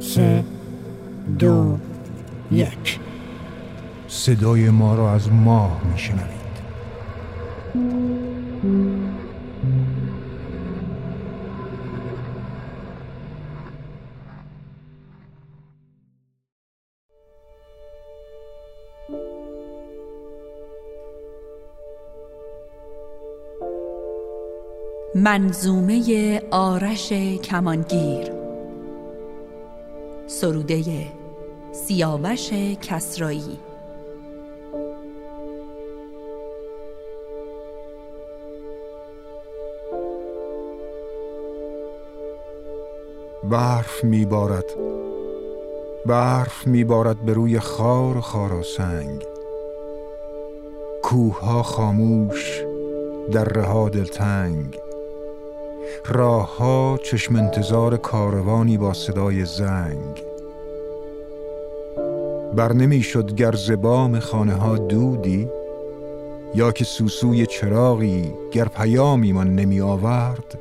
سه دو یک. صدای ما را از ماه میشنوید. منظومه آرش کمانگیر. سروده سیاوش کسرایی. برف میبارد. برف میبارد به روی خار و خاراسنگ کوه ها خاموش در ها دلتنگ. راه ها چشم انتظار کاروانی با صدای زنگ. بر نمی شد گر زبام خانه ها دودی یا که سوسوی چراغی گر پیامی من نمی آورد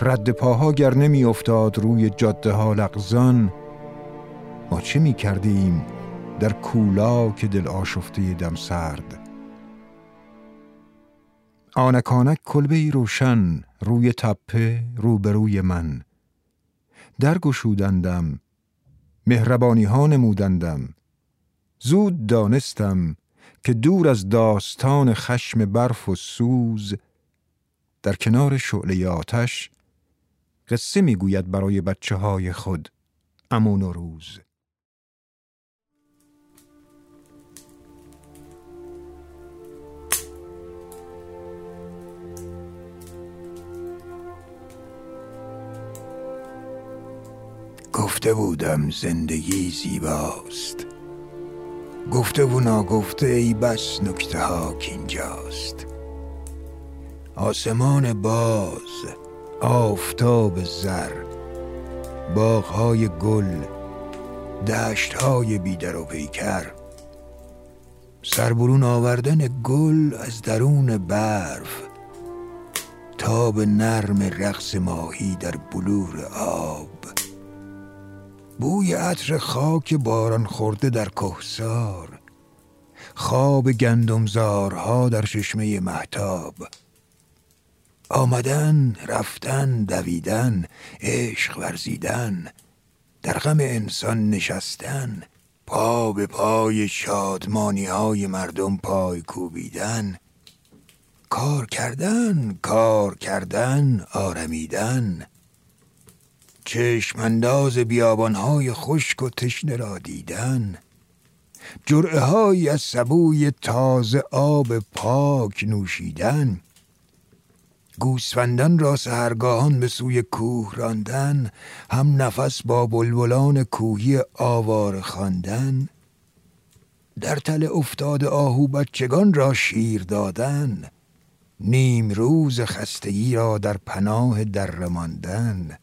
رد پاها گر نمی افتاد روی جاده ها لغزان ما چه می کردیم در کولا که دل آشفته دم سرد آنکانک کلبه روشن روی تپه روبروی من در گشودندم مهربانی ها نمودندم. زود دانستم که دور از داستان خشم برف و سوز در کنار شعله آتش قصه می‌گوید برای بچه های خود امون و روز. گفته بودم زندگی زیباست. گفته و ناگفته ای بس نکته ها کینجاست. آسمان باز آفتاب زر باغهای گل دشتهای بیدر و پیکر. سربرون آوردن گل از درون برف تاب نرم رقص ماهی در بلور آب. بوی عطر خاک باران خورده در کهسار خواب گندمزارها در چشمه محتاب آمدن رفتن دویدن عشق ورزیدن در غم انسان نشستن پا به پای شادمانی های مردم پای کوبیدن. کار کردن کار کردن آرمیدن. چشمانداز بیابانهای خشک و تشنه را دیدن. جرعه های از سبوی تازه آب پاک نوشیدن. گوسفندان را سهرگاهان به سوی کوه راندن. هم نفس با بلبلان کوهی آوار خواندن. در تل افتاد آهو بچگان را شیر دادن. نیم روز خستگی را در پناه در ماندن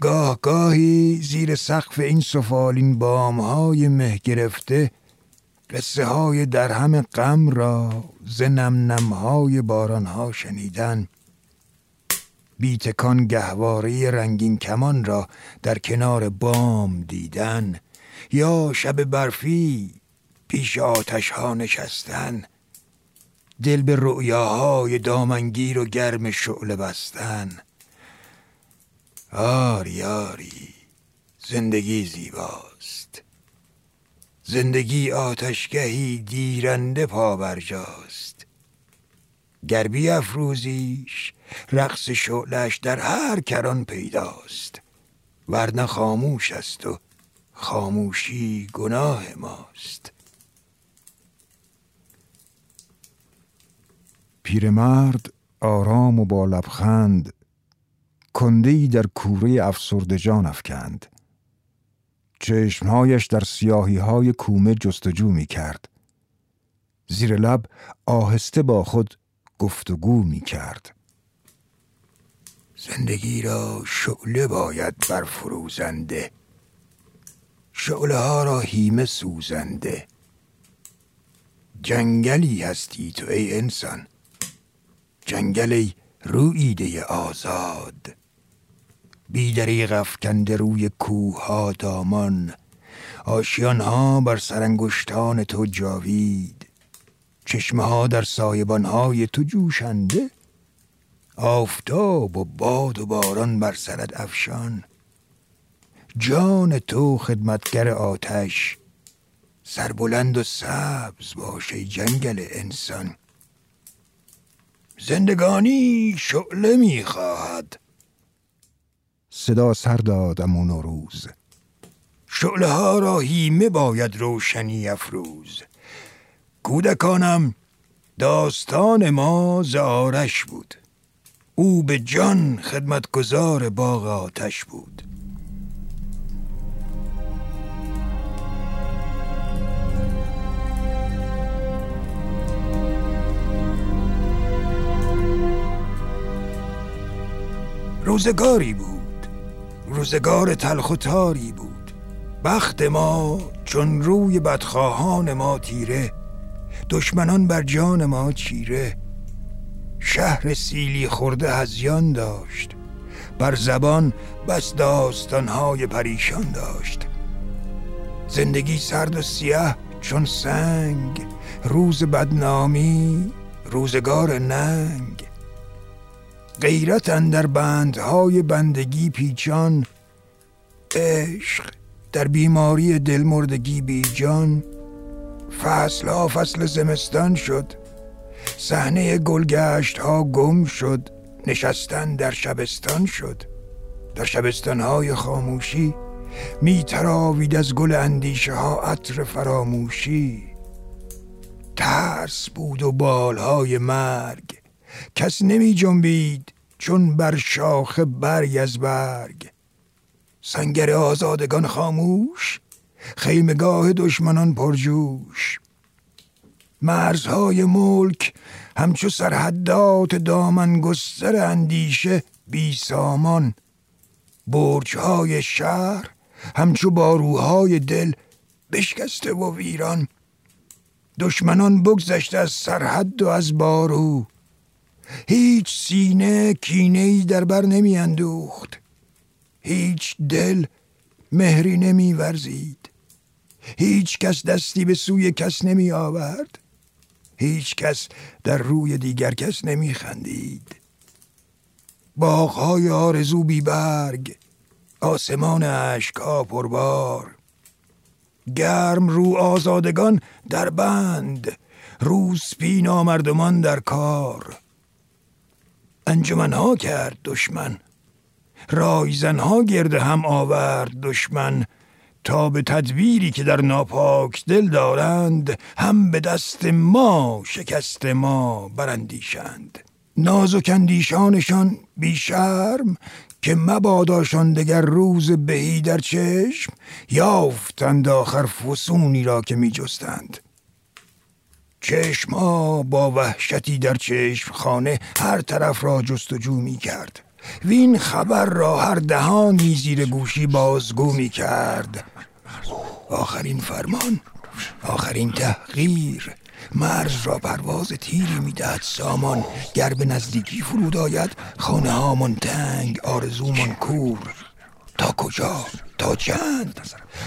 گاه گاهی زیر سقف این سفالین بام های مه گرفته قصه های در همه غم را ز نم نم های باران ها شنیدن. بیتکان گهواره رنگین کمان را در کنار بام دیدن. یا شب برفی پیش آتش ها نشستن. دل به رؤیاهای دامنگیر و گرم شعله بستن. آری آری زندگی زیباست. زندگی آتشگهی دیرنده پابرجاست. گر افروزیش رقص شعلش در هر کران پیداست. ورنه خاموش است و خاموشی گناه ماست. پیرمرد آرام و با لبخند کندهی در کوره افسرده جان افکند. چشمهایش در سیاهی های کومه جستجو می کرد زیر لب آهسته با خود گفتگو می کرد زندگی را شعله باید بر فروزنده شعله ها را هیمه سوزنده. جنگلی هستی تو ای انسان. جنگلی رو ایده آزاد. بیدریق افکنده روی کوه ها دامان. آشیان ها بر سرانگشتان تو جاوید. چشمه ها در سایبان های تو جوشنده. آفتاب و باد و باران بر سرت افشان. جان تو خدمتگر آتش. سربلند و سبز باشه جنگل انسان. زندگانی شعله می‌خواهد صدا سر دادم و روز شعله ها را هیمه باید روشنی افروز. کودکانم داستان ما زارش بود. او به جان خدمتگزار باغ آتش بود. روزگاری بود. روزگار تلخ و تاری بود. بخت ما چون روی بدخواهان ما تیره دشمنان بر جان ما چیره. شهر سیلی خورده هزیان داشت بر زبان بس داستانهای پریشان داشت. زندگی سرد و سیاه چون سنگ روز بدنامی روزگار ننگ. غیرت اندر بندهای بندگی پیچان عشق در بیماری دلمردگی بی جان فصل ها فصل زمستان شد صحنه گلگشت ها گم شد نشستن در شبستان شد. در شبستان های خاموشی می تراوید از گل اندیشه ها عطر فراموشی. ترس بود و بالهای مرگ کس نمی جنبید چون بر شاخ برگ از برگ. سنگر آزادگان خاموش خیمگاه دشمنان پرجوش. مرزهای ملک همچو سرحدات دامن گستر اندیشه بی سامان. برجهای شهر همچو باروهای دل بشکسته و ویران. دشمنان بگذشته از سرحد و از بارو. هیچ سینه کینه ای در بر نمی اندوخت هیچ دل مهری نمی ورزید هیچ کس دستی به سوی کس نمی آورد هیچ کس در روی دیگر کس نمی خندید باغهای آرزو بی برگ آسمان اشکا پربار. گرم رو آزادگان در بند روز پینا مردمان در کار. انجمنها کرد دشمن. رایزنها گرد هم آورد دشمن. تا به تدبیری که در ناپاک دل دارند هم به دست ما شکست ما برندیشند نازک اندیشانشان بی شرم که مباداشان دگر روز بهی در چشم یافتند آخر فسونی را که می جستند چشما با وحشتی در چشم خانه هر طرف را جستجو می کرد وین خبر را هر دهانی زیر گوشی بازگو می کرد آخرین فرمان آخرین تحقیر. مرز را پرواز تیری می‌دهد سامان. گر به نزدیکی فرود آید خانه هامان تنگ آرزومان کور. تا کجا؟ تا چند؟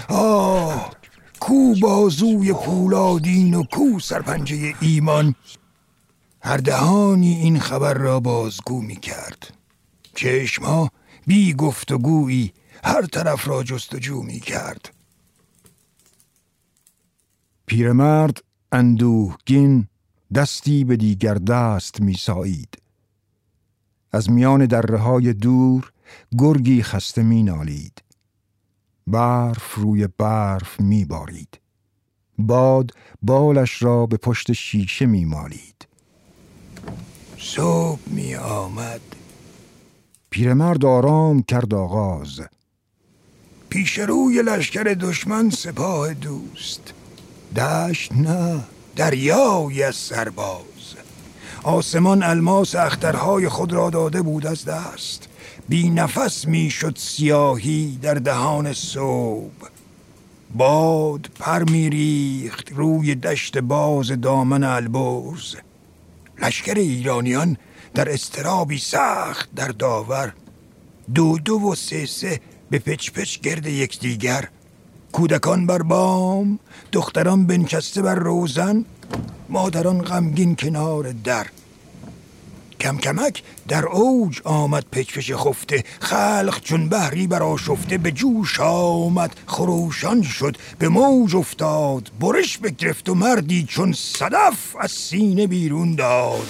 آه! کو بازوی پولادین و کو سرپنجه ایمان هر دهانی این خبر را بازگو می کرد چشما بی گفتگویی هر طرف را جستجو می کرد پیرمرد اندوهگین دستی به دیگر دست می سایید. از میان دره های دور گرگی خسته می نالید. برف روی برف می بارید. باد بالش را به پشت شیشه می مالید. صبح می آمد. پیرمرد آرام کرد آغاز. پیش روی لشکر دشمن سپاه دوست. دشت نه دریای از سرباز آسمان الماس اخترهای خود را داده بود از دست بی نفس می شد سیاهی در دهان صبح. باد پر می ریخت روی دشت باز دامن البرز. لشکر ایرانیان در استرابی سخت در داور. دو دو و سه سه به پچ پچ گرد یکدیگر. کودکان بر بام دختران بنچسته بر روزن مادران غمگین کنار در. کم کمک در اوج آمد پچپش خفته. خلق چون بحری بر شفته به جوش آمد. خروشان شد به موج افتاد. برش بگرفت و مردی چون صدف از سینه بیرون داد.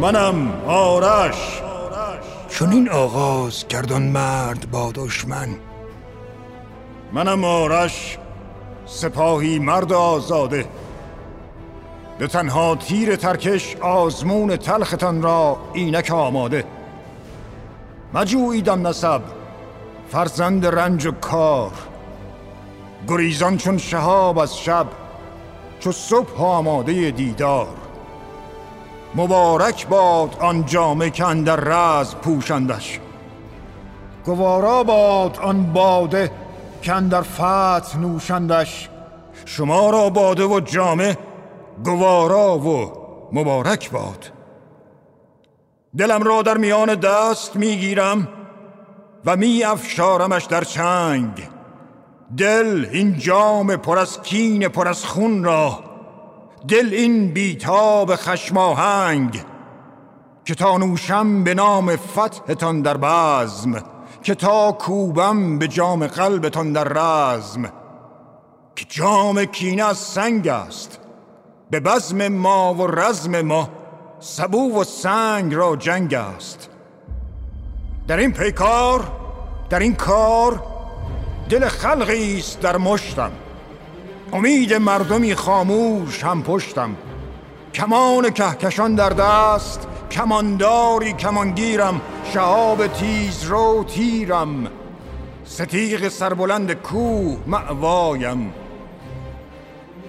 منم آرش. چون این آغاز کردن مرد با دشمن. منم آرش سپاهی مرد آزاده. به تنها تیر ترکش آزمون تلختان را اینک آماده. مجویدم نسب فرزند رنج و کار. گریزان چون شهاب از شب چو صبح آماده دیدار. مبارک باد آن جامه که رز پوشندش. گوارا باد آن باده که اندر فتح نوشندش. شما را باده و جامه گوارا و مبارک باد. دلم را در میان دست می‌گیرم و می افشارمش در چنگ. دل این جام پر از کین پر از خون را. دل این بیتاب خشماهنگ که تا نوشم به نام فتحتان در بزم. که تا کوبم به جام قلبتان در رزم که جام کینه از سنگ است. به بزم ما و رزم ما سبو و سنگ را جنگ است. در این پیکار در این کار دل خلقی است در مشتم. امید مردمی خاموش هم پشتم. کمان کهکشان در دست کمانداری کمانگیرم شهاب تیز رو تیرم. ستیق سربلند کوه معوایم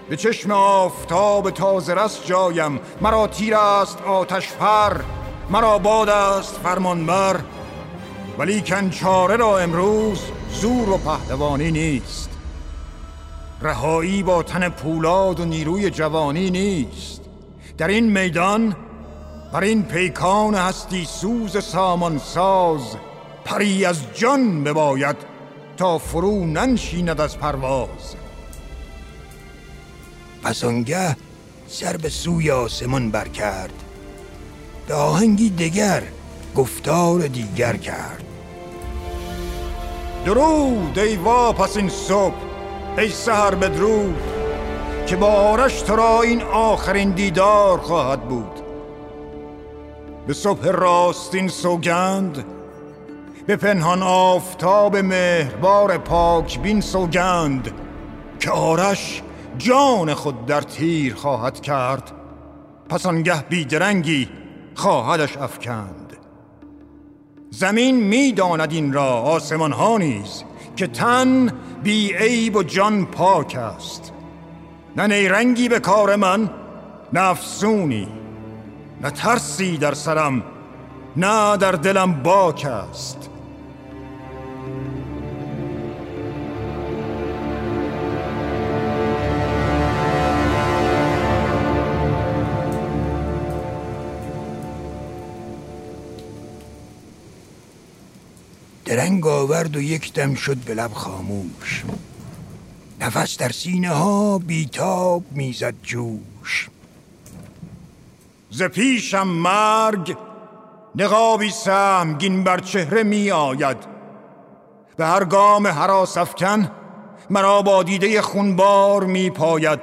به چشم آفتاب تازه رست جایم. مرا تیر است آتش پر مرا باد است فرمانبر ولی کنچاره را امروز زور و پهلوانی نیست. رهایی با تن پولاد و نیروی جوانی نیست. در این میدان بر این پیکان هستی سوز سامان ساز پری از جان بباید تا فرو ننشیند از پرواز. پس آنگه سر به سوی آسمان بر کرد به آهنگی دگر گفتار دیگر کرد. درود ای پس این صبح ای سهر بدرود که با آرش تو را این آخرین دیدار خواهد بود. به صبح راستین سوگند به پنهان آفتاب مهربار پاک بین سوگند که آرش جان خود در تیر خواهد کرد. پس آنگه بیدرنگی خواهدش افکند. زمین می‌داند این را آسمان ها نیز که تن بی عیب و جان پاک است. نه نیرنگی به کار من نفسونی نه ترسی در سرم نه در دلم باک است. درنگ آورد و یک دم شد به لب خاموش. نفس در سینه ها بیتاب می‌زد جوش. ز پیشم مرگ نقابی سهمگین بر چهره می آید. به هر گام حراس مرا با دیده خونبار می پاید.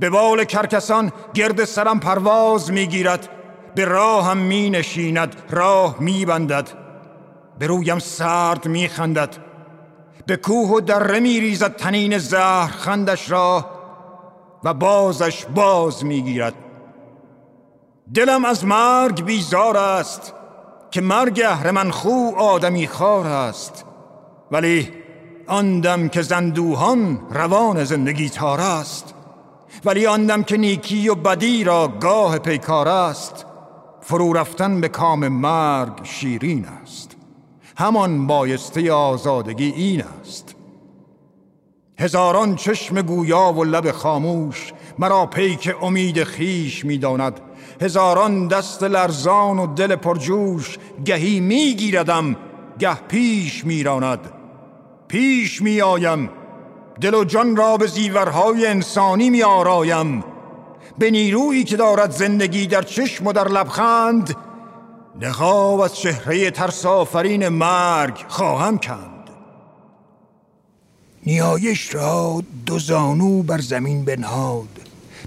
به بال کرکسان گرد سرم پرواز می گیرد. به راهم می نشیند راه می بندد. به رویم سرد می خندد. به کوه و دره می ریزد تنین زهر خندش را و بازش باز می گیرد. دلم از مرگ بیزار است که مرگ اهرمن خو آدمی خار است. ولی آن دم که زندوهان روان زندگی تار است. ولی آن دم که نیکی و بدی را گاه پیکار است. فرو رفتن به کام مرگ شیرین است. همان بایسته آزادگی این است. هزاران چشم گویا و لب خاموش مرا پیک امید خیش می‌داند. هزاران دست لرزان و دل پرجوش گهی میگیردم گه پیش میراند. پیش میآیم دل و جان را به زیورهای انسانی می آرایم به نیرویی که دارد زندگی در چشم و در لبخند نقاب از چهره ترسافرین مرگ خواهم کند. نیایش را دو زانو بر زمین بنهاد.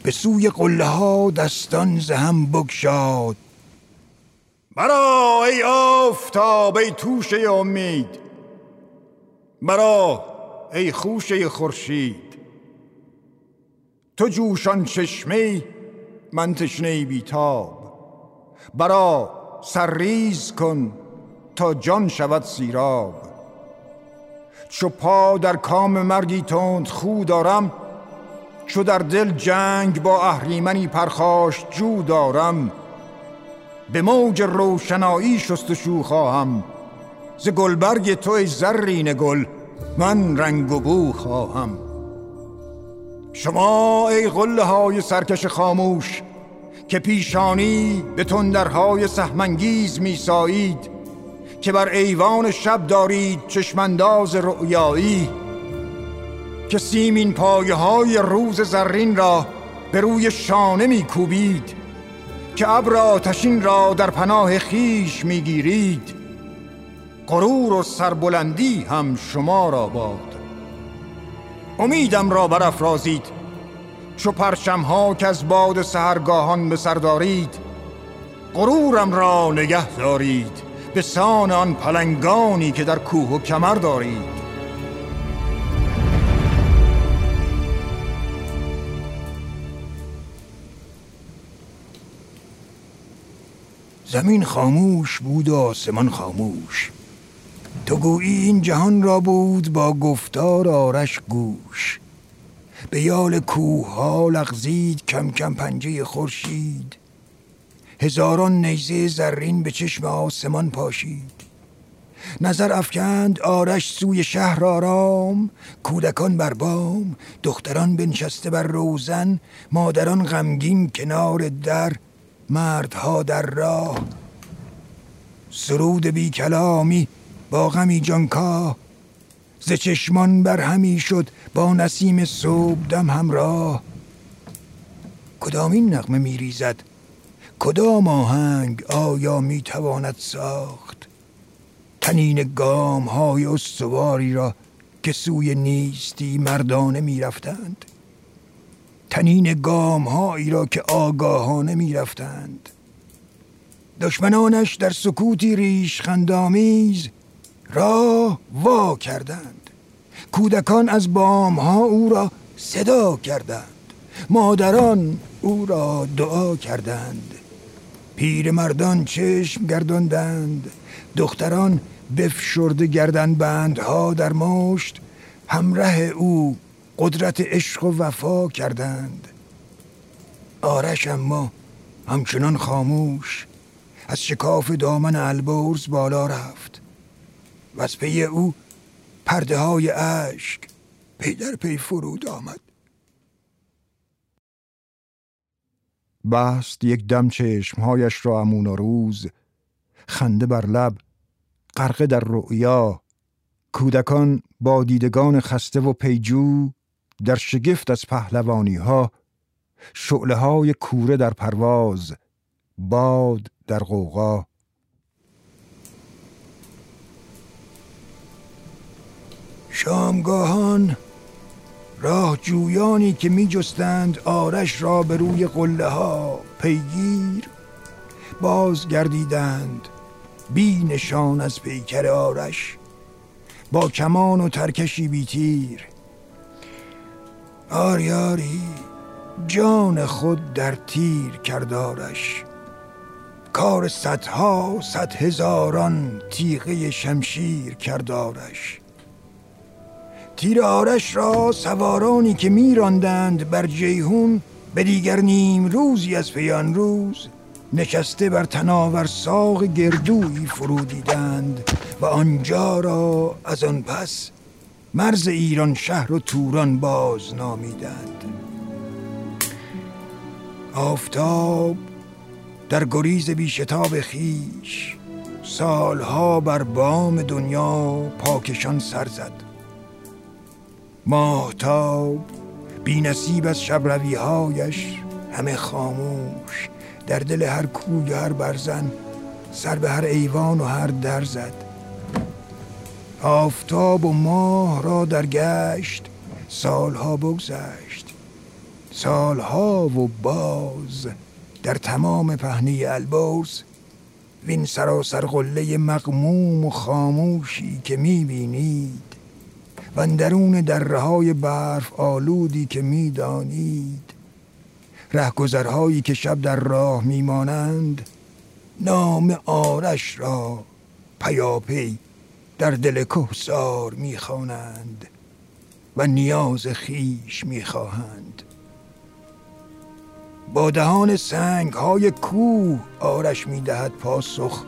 به سوی قله ها دستان زهم بگشاد. مرا ای آفتاب ای توشه امید. مرا ای خوشه خورشید. تو جوشان چشمه من تشنه بیتاب. برا سرریز کن تا جان شود سیراب. چو پا در کام مردی تند خو دارم چو در دل جنگ با اهریمنی پرخاش جو دارم به موج روشنایی شستشو خواهم. ز گلبرگ تو ای زرین گل من رنگ و بو خواهم. شما ای قله های سرکش خاموش که پیشانی به تندرهای سهمنگیز میسایید که بر ایوان شب دارید چشمنداز رؤیایی که سیمین پایه های روز زرین را به روی شانه میکوبید که ابر آتشین را در پناه خیش می‌گیرید. غرور و سربلندی هم شما را باد. امیدم را برافرازید. چو پرچم ها که از باد سهرگاهان به سر دارید غرورم را نگه دارید. به سان آن پلنگانی که در کوه و کمر دارید. زمین خاموش بود و آسمان خاموش. تو گویی این جهان را بود با گفتار آرش گوش. به یال کوه ها لغزید کم کم پنجه خورشید. هزاران نیزه زرین به چشم آسمان پاشید. نظر افکند آرش سوی شهر آرام کودکان بر بام دختران بنشسته بر روزن مادران غمگین کنار در. مردها در راه. سرود بی کلامی با غمی جانکا ز چشمان بر همی شد با نسیم صبح دم همراه. کدامین نغمه میریزد کدام آهنگ آیا می‌تواند ساخت؟ تنین گام های استواری را که سوی نیستی مردانه می‌رفتند تنین گام هایی را که آگاهانه می‌رفتند. دشمنانش در سکوتی ریش خندامیز راه وا کردند. کودکان از بام ها او را صدا کردند. مادران او را دعا کردند. پیرمردان چشم گرداندند. دختران بفشرده گردن بندها در مشت. همره او قدرت عشق و وفا کردند. آرش اما همچنان خاموش از شکاف دامن البرز بالا رفت و از پی او پرده های اشک پی در پی فرود آمد. بست یک دم چشمهایش را امون روز خنده بر لب غرقه در رؤیا کودکان با دیدگان خسته و پیجو در شگفت از پهلوانی ها شعله های کوره در پرواز باد در قوقا شامگاهان راه جویانی که می جستند آرش را به روی قله ها پیگیر باز گردیدند بی نشان از پیکر آرش با کمان و ترکشی بی تیر آریاری جان خود در تیر کردارش. کار صدها صد هزاران تیغه شمشیر کردارش. تیر آرش را سوارانی که میراندند بر جیهون به دیگر نیم روزی از پیان روز نشسته بر تناور ساق گردوی فرودیدند و آنجا را از آن پس مرز ایران شهر و توران باز نامیدند. آفتاب در گریز بیشتاب خیش سالها بر بام دنیا پاکشان سر زد. ماهتاب بی نصیب از هایش همه خاموش در دل هر کوی هر برزن سر به هر ایوان و هر در زد. آفتاب و ماه را در گشت سالها بگذشت. سالها و باز در تمام پهنی البرز وین سراسر قله مقموم و خاموشی که می‌بینید و درون دره های برف آلودی که می‌دانید. رهگذرهایی که شب در راه میمانند نام آرش را پیاپی در دل کهسار می‌خوانند و نیاز خیش می‌خواهند. با دهان سنگ های کوه آرش می‌دهد پاسخ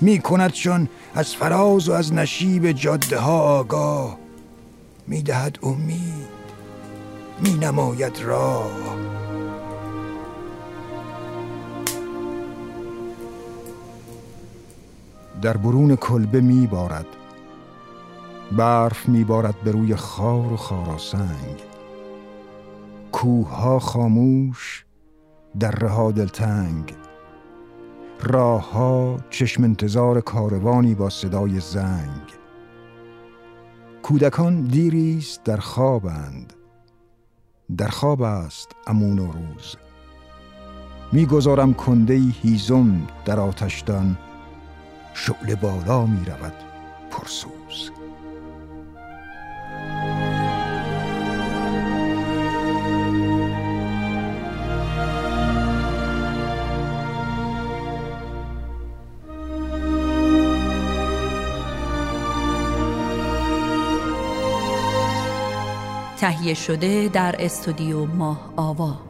میکندشان از فراز و از نشیب جاده ها آگاه می‌دهد امید مینماید راه. در برون کلبه میبارد. برف میبارد به روی خار و خاراسنگ کوه ها خاموش در رها دلتنگ راه ها چشم انتظار کاروانی با صدای زنگ. کودکان دیریست در خوابند. در خواب است امون و روز. می‌گذارم کنده هیزم در آتشدان. شعله بالا می رود پرسوز. تهیه شده در استودیو ماه آوا.